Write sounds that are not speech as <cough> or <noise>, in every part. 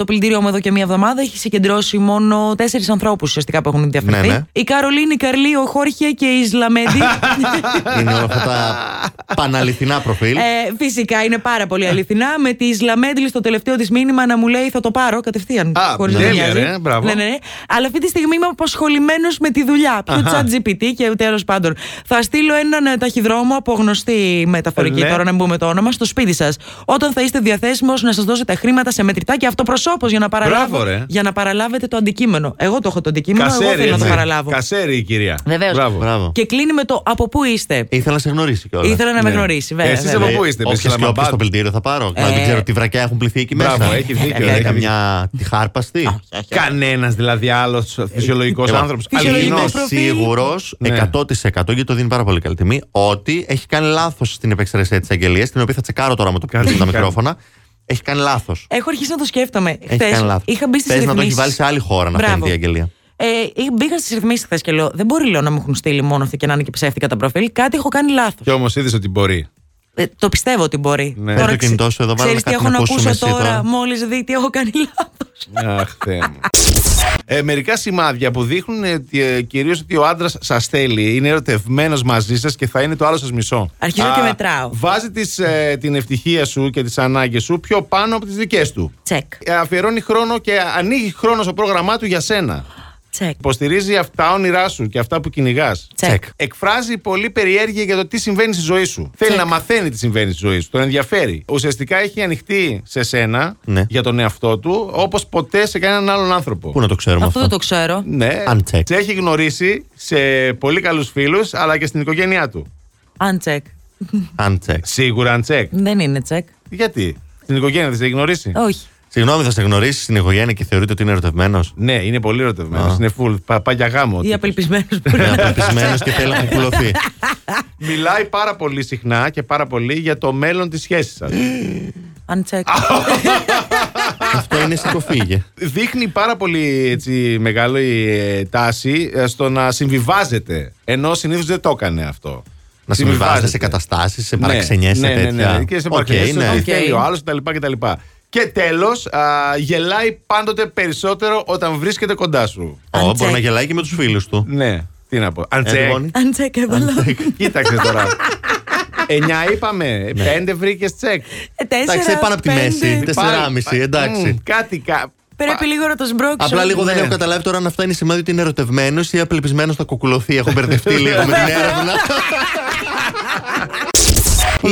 Το πλυντήριό μου εδώ και μία εβδομάδα έχει συγκεντρώσει μόνο τέσσερις ανθρώπους ουσιαστικά που έχουν ενδιαφερθεί. Ναι, ναι. Η Καρολίνη, η Καρλή, ο Χόρχε και η Ισλαμέντη. <laughs> Είναι όλα αυτά τα παναληθινά προφίλ. Ε, φυσικά είναι πάρα πολύ αληθινά. Με τη Ισλαμέντλη στο τελευταίο της μήνυμα να μου λέει θα το πάρω κατευθείαν. Α, χωρίς να τέλεια, νοιάζει. ρε, μπράβο. Ναι, ναι, ναι. Αλλά αυτή τη στιγμή είμαι απασχολημένο με τη δουλειά. Πιο Αχα. chat GPT και τέλος πάντων. Θα στείλω έναν ε, ταχυδρόμο από γνωστή μεταφορική, Ναι. τώρα να μην πούμε το όνομα, στο σπίτι σας. Όταν θα είστε διαθέσιμος να σας δώσετε χρήματα σε μετρητά και αυτοπροσώπω για, να παραλάβω- Μπράβο, ρε. για να παραλάβετε το αντικείμενο. Εγώ το έχω το αντικείμενο, εγώ Κασέρι, θέλω να το έτσι. παραλάβω. Κασέρι η κυρία. Βεβαίως. Μπράβο. Μπράβο. Και κλείνει με το από πού είστε. Ήθελα να σε γνωρίσει κιόλας. Ήθελα να με Ναι. γνωρίσει, βέβαια. Εσείς βέβαια. από πού είστε, Όποια Ισλαμαμπάντ; σκιόπη στο πλυντήριο θα πάρω. Ε. Να δεν ξέρω τι βρακιά έχουν πληθεί εκεί μέσα. Μπράβο, έχει δίκιο, Ε, έχει Καμιά τη χάρπαστη. Κανένας δηλαδή άλλος φυσιολογικός Εγώ άνθρωπος. Φυσιολογικός Είμαι προφίλ. σίγουρος Ναι. 100% γιατί το δίνει πάρα πολύ καλή τιμή ότι έχει κάνει λάθος στην επεξεργασία της αγγελία, την οποία θα τσεκάρω τώρα με το που Κάνει, κλείνουν τα κάνει. μικρόφωνα. Έχει κάνει λάθος. Έχω αρχίσει να το σκέφτομαι. Έχει Χθες κάνει λάθος. είχα μπει στις Πες να το έχεις ρυθμίσεις. βάλει σε άλλη χώρα να Μπράβο. φαίνεται η αγγελία. Ε, είχα- μπήκα στις ρυθμίσεις χθες και λέω: Δεν μπορεί λέω, να μου έχουν στείλει μόνο αυτή και να είναι και ψεύτικα τα προφίλ. Κάτι έχω κάνει λάθος. Και όμως είδες ότι μπορεί. Ε, το πιστεύω ότι μπορεί. Ναι. Φέρ το κινητό σου εδώ, βάλε ξέρεις τι κάτι έχω να να ακούσουμε ακούσω εσύ τώρα, τώρα. μόλις δει τι έχω κάνει λάθος. Αχ, Θεέ μου. Ε, μερικά σημάδια που δείχνουν ε, κυρίως ότι ο άντρας σας θέλει, είναι ερωτευμένος μαζί σας και θα είναι το άλλο σας μισό. Αρχίζω και μετράω. Βάζει τις, ε, την ευτυχία σου και τις ανάγκες σου πιο πάνω από τις δικές του. Τσεκ. Ε, Αφιερώνει χρόνο και ανοίγει χρόνος στο πρόγραμμά του για σένα. Τσεκ. Υποστηρίζει αυτά τα όνειρά σου και αυτά που κυνηγάς. Τσεκ. Εκφράζει πολύ περιέργεια για το τι συμβαίνει στη ζωή σου. Θέλει να μαθαίνει τι συμβαίνει στη ζωή σου. Τον ενδιαφέρει. Ουσιαστικά έχει ανοιχτεί σε σένα Ναι. για τον εαυτό του όπως ποτέ σε κανέναν άλλον άνθρωπο. Πού να το ξέρουμε Αυτό αυτό; δεν το ξέρω. Ναι, Uncheck. σε έχει γνωρίσει σε πολύ καλούς φίλους αλλά και στην οικογένειά του. Αν τσεκ. Αν τσεκ. Σίγουρα αν τσεκ. Δεν είναι τσεκ. Γιατί; Στην οικογένεια δεν σε έχει γνωρίσει; Όχι. Συγγνώμη, θα σε γνωρίσει στην οικογένεια και θεωρείται ότι είναι ερωτευμένος. Ναι, είναι πολύ ερωτευμένος. Α. Είναι full. Πα, πάει για γάμο. ο Ή τύπος. απελπισμένος Είναι απελπισμένος και θέλει να κουκουλωθεί. <laughs> Μιλάει πάρα πολύ συχνά και πάρα πολύ για το μέλλον της σχέσης σας. <gasps> Αν τσεκ. <laughs> Αυτό είναι συκοφύγε. Δείχνει πάρα πολύ έτσι, μεγάλη ε, τάση ε, στο να συμβιβάζεται. Ενώ συνήθως δεν το έκανε αυτό. Να συμβιβάζεται σε καταστάσεις, σε παραξενιές, σε ναι, ναι, τέτοια. ναι, και σε Οκ, παραξενιές, ναι. ό,τι Οκ. θέλει ο άλλος κτλ. Κτλ. Και τέλος, γελάει πάντοτε περισσότερο όταν βρίσκεται κοντά σου. Ω, Αν μπορεί τσεκ. να γελάει και με τους φίλους του. Ναι, τι να πω. Αν Ε, τσεκ. λοιπόν, Αν τσεκ έβαλα. Κοίταξε τώρα. <laughs> Εννιά είπαμε. Ναι. Πέντε βρήκες τσεκ. Ε, Τέσσερα, Εντάξει, πάνω από τη πέντε. μέση. Πάλι- 4,5, εντάξει. Μμ, Κάτι. κα- Πρέπει λίγο να το σμπρώξω. Απλά λίγο δεν Ναι. έχω καταλάβει τώρα αν αυτά είναι σημάδι ότι είναι ερωτευμένος ή απελπισμένος θα κουκουλωθεί. Έχω μπερδευτεί <laughs> λίγο με την έρευνα. <laughs>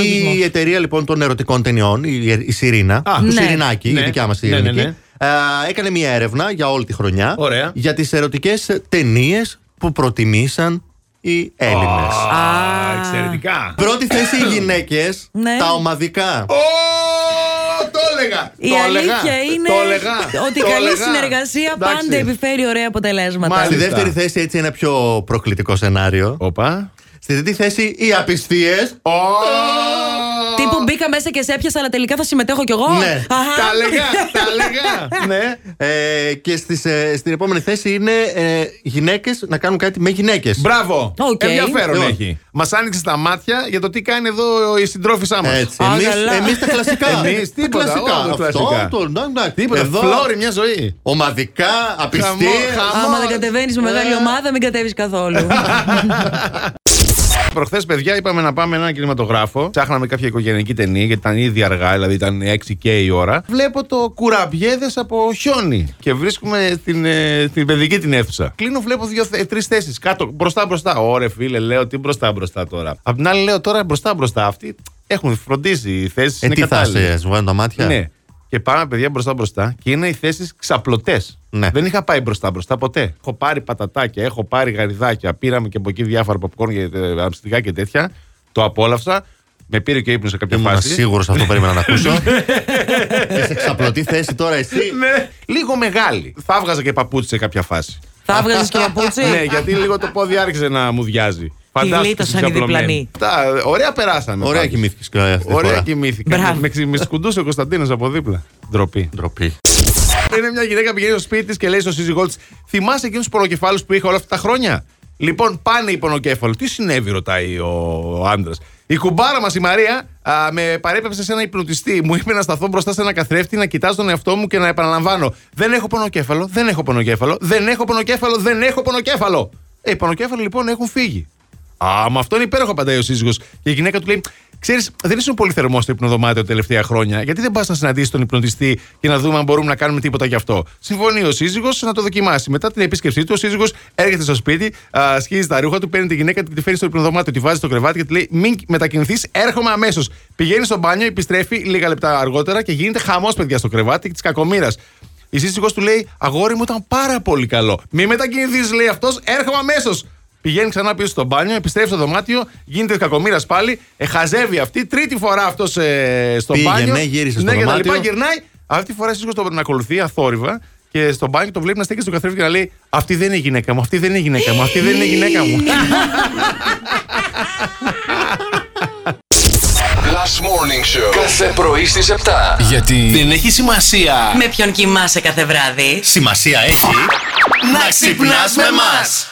Η εταιρεία λοιπόν των ερωτικών ταινιών, η, η Σιρήνα, Α, του ναι. Σιρινάκη, Ναι. η δικιά μας Ναι, ναι, Σιρηνική, ναι. ε, έκανε μια έρευνα για όλη τη χρονιά Ωραία. για τις ερωτικές ταινίες που προτιμήσαν οι Έλληνες. Α, εξαιρετικά. Πρώτη θέση οι γυναίκες, Ναι. τα ομαδικά. Ω, το έλεγα. Η το έλεγα. αλήθεια είναι Το έλεγα. ότι Το καλή έλεγα. συνεργασία Εντάξει. πάντα επιφέρει ωραία αποτελέσματα. Μάλιστα. Στη δεύτερη θέση έτσι ένα πιο προκλητικό σενάριο. Οπα. Στη τρίτη θέση οι απιστίες. Ω, Τύπου μπήκα μέσα και σε έπιασα, αλλά τελικά θα συμμετέχω κι εγώ. Ναι. Αχα. Τα έλεγα, τα έλεγα. <laughs> Ναι. Ε, και στις, ε, στην επόμενη θέση είναι ε, γυναίκες να κάνουν κάτι με γυναίκες. Μπράβο. Οκ. Ενδιαφέρον Λοιπόν. έχει. Μας άνοιξε τα μάτια για το τι κάνει εδώ η συντρόφισσά μας. Έτσι. Α, Εμείς, καλά. εμείς τα κλασικά. Εμείς Τα τίποτα, κλασικά. όλα Αυτό, κλασικά. το, ναι, εντάξει. Τίποτα. Εδώ, Φλόρι, μια ζωή. ομαδικά, απιστίες. Χαμό, χαμό. Άμα δεν κατεβαίνεις με μεγάλη Ε. ομάδα, μην κατέβεις καθόλου. <laughs> Προχθές, παιδιά, είπαμε να πάμε έναν κινηματογράφο. Ψάχναμε κάποια οικογενειακή ταινία, γιατί ήταν ήδη αργά, δηλαδή ήταν 6 και η ώρα. Βλέπω το κουραμπιέδες από χιόνι και βρίσκουμε στην, ε, στην παιδική την αίθουσα. Κλείνω, βλέπω τρεις θέσεις κάτω, μπροστά μπροστά. Ωρε φίλε, λέω τι μπροστά μπροστά τώρα. Απ' την άλλη, λέω τώρα μπροστά μπροστά. Αυτοί έχουν φροντίσει οι θέσεις. Ε, είναι τι θα κατάλληλες. σε, σου βγάλουν τα μάτια; Ναι. Και πάμε, παιδιά, μπροστά μπροστά και είναι οι θέσεις ξαπλωτές. Ναι. Δεν είχα πάει μπροστά μπροστά ποτέ. Έχω πάρει πατατάκια, έχω πάρει γαριδάκια. Πήραμε και από εκεί διάφορα popcorn και ε, αμυστικά και τέτοια. Το απόλαυσα. Με πήρε και ύπνος σε κάποια Ήμουν φάση. σίγουρος αυτό περίμενα να ακούσω. <laughs> και σε ξαπλωτή θέση τώρα εσύ. Ναι, λίγο μεγάλη. Θα έβγαζα και παπούτσι σε κάποια φάση. Θα έβγαζες και <laughs> παπούτσι; ναι, γιατί λίγο το πόδι άρχισε να μου διάζει. Φαντάσου γλίτωσαν τους οι διπλανοί. Τα, ωραία περάσαμε. Ωραία πάντως. κοιμήθηκες και αυτή τη Ωραία φορά. κοιμήθηκα. Μπράβο. Με, ξυ- με σκουντούσε ο Κωνσταντίνος από δίπλα. Ντροπή. Ντροπή. Είναι μια γυναίκα που πηγαίνει στο σπίτι της και λέει στο σύζυγό της: Θυμάσαι εκείνους τους πονοκεφάλους που είχα όλα αυτά τα χρόνια; Λοιπόν, πάνε οι πονοκέφαλοι. Τι συνέβη, ρωτάει ο άντρας. Η κουμπάρα μας η Μαρία α, με παρέπεψε σε ένα υπνοτιστή. Μου είπε να σταθώ μπροστά σε ένα καθρέφτη, να κοιτάζω τον εαυτό μου και να επαναλαμβάνω. Δεν έχω πονοκέφαλο, δεν έχω πονοκέφαλο, δεν έχω πονοκέφαλο, δεν έχω πονοκέφαλο. Ε, οι πονοκέφαλοι λοιπόν έχουν φύγει. Α, μα αυτό είναι υπέροχο, απαντάει ο σύζυγος. Και η γυναίκα του λέει: Ξέρεις, δεν ήσουν πολύ θερμό στο υπνοδωμάτιο τα τελευταία χρόνια. Γιατί δεν πας να συναντήσεις τον υπνοτιστή και να δούμε αν μπορούμε να κάνουμε τίποτα γι' αυτό. Συμφωνεί ο σύζυγος να το δοκιμάσει. Μετά την επίσκεψή του, ο σύζυγος έρχεται στο σπίτι, α, σχίζει τα ρούχα του, παίρνει τη γυναίκα, τη φέρει στο υπνοδωμάτιο, τη βάζει στο κρεβάτι και τη λέει: Μην μετακινηθείς, έρχομαι αμέσως. Πηγαίνει στο μπάνιο, επιστρέφει λίγα λεπτά αργότερα και γίνεται χαμός παιδιά στο κρεβάτι της κακομήρα. Η σύζυγός του λέει: Αγόρι μου ήταν πάρα πολύ καλό. Μην μετακινηθείς, λέει αυτός, έρχομαι αμέσως. Πηγαίνει ξανά πίσω στο μπάνιο, επιστρέφει στο δωμάτιο, γίνεται κακομήρα πάλι, εχαζεύει αυτή. Τρίτη φορά αυτός ε, στο Πήγαινε, μπάνιο. γύρισε στο ναι, και τα δωμάτιο. λοιπά, γυρνάει. Αυτή τη φορά σύζυγο τον ακολουθεί αθόρυβα και στο μπάνιο το βλέπει να στέκει στο καθρέφτη και να λέει Αυτή δεν είναι η γυναίκα μου, αυτή δεν είναι η γυναίκα μου, αυτή δεν είναι η γυναίκα μου. <laughs> Last Morning Show. Κάθε πρωί στις 7. Γιατί δεν έχει σημασία Με ποιον κοιμάσαι κάθε βράδυ; Σημασία έχει να ξυπνάς με μας.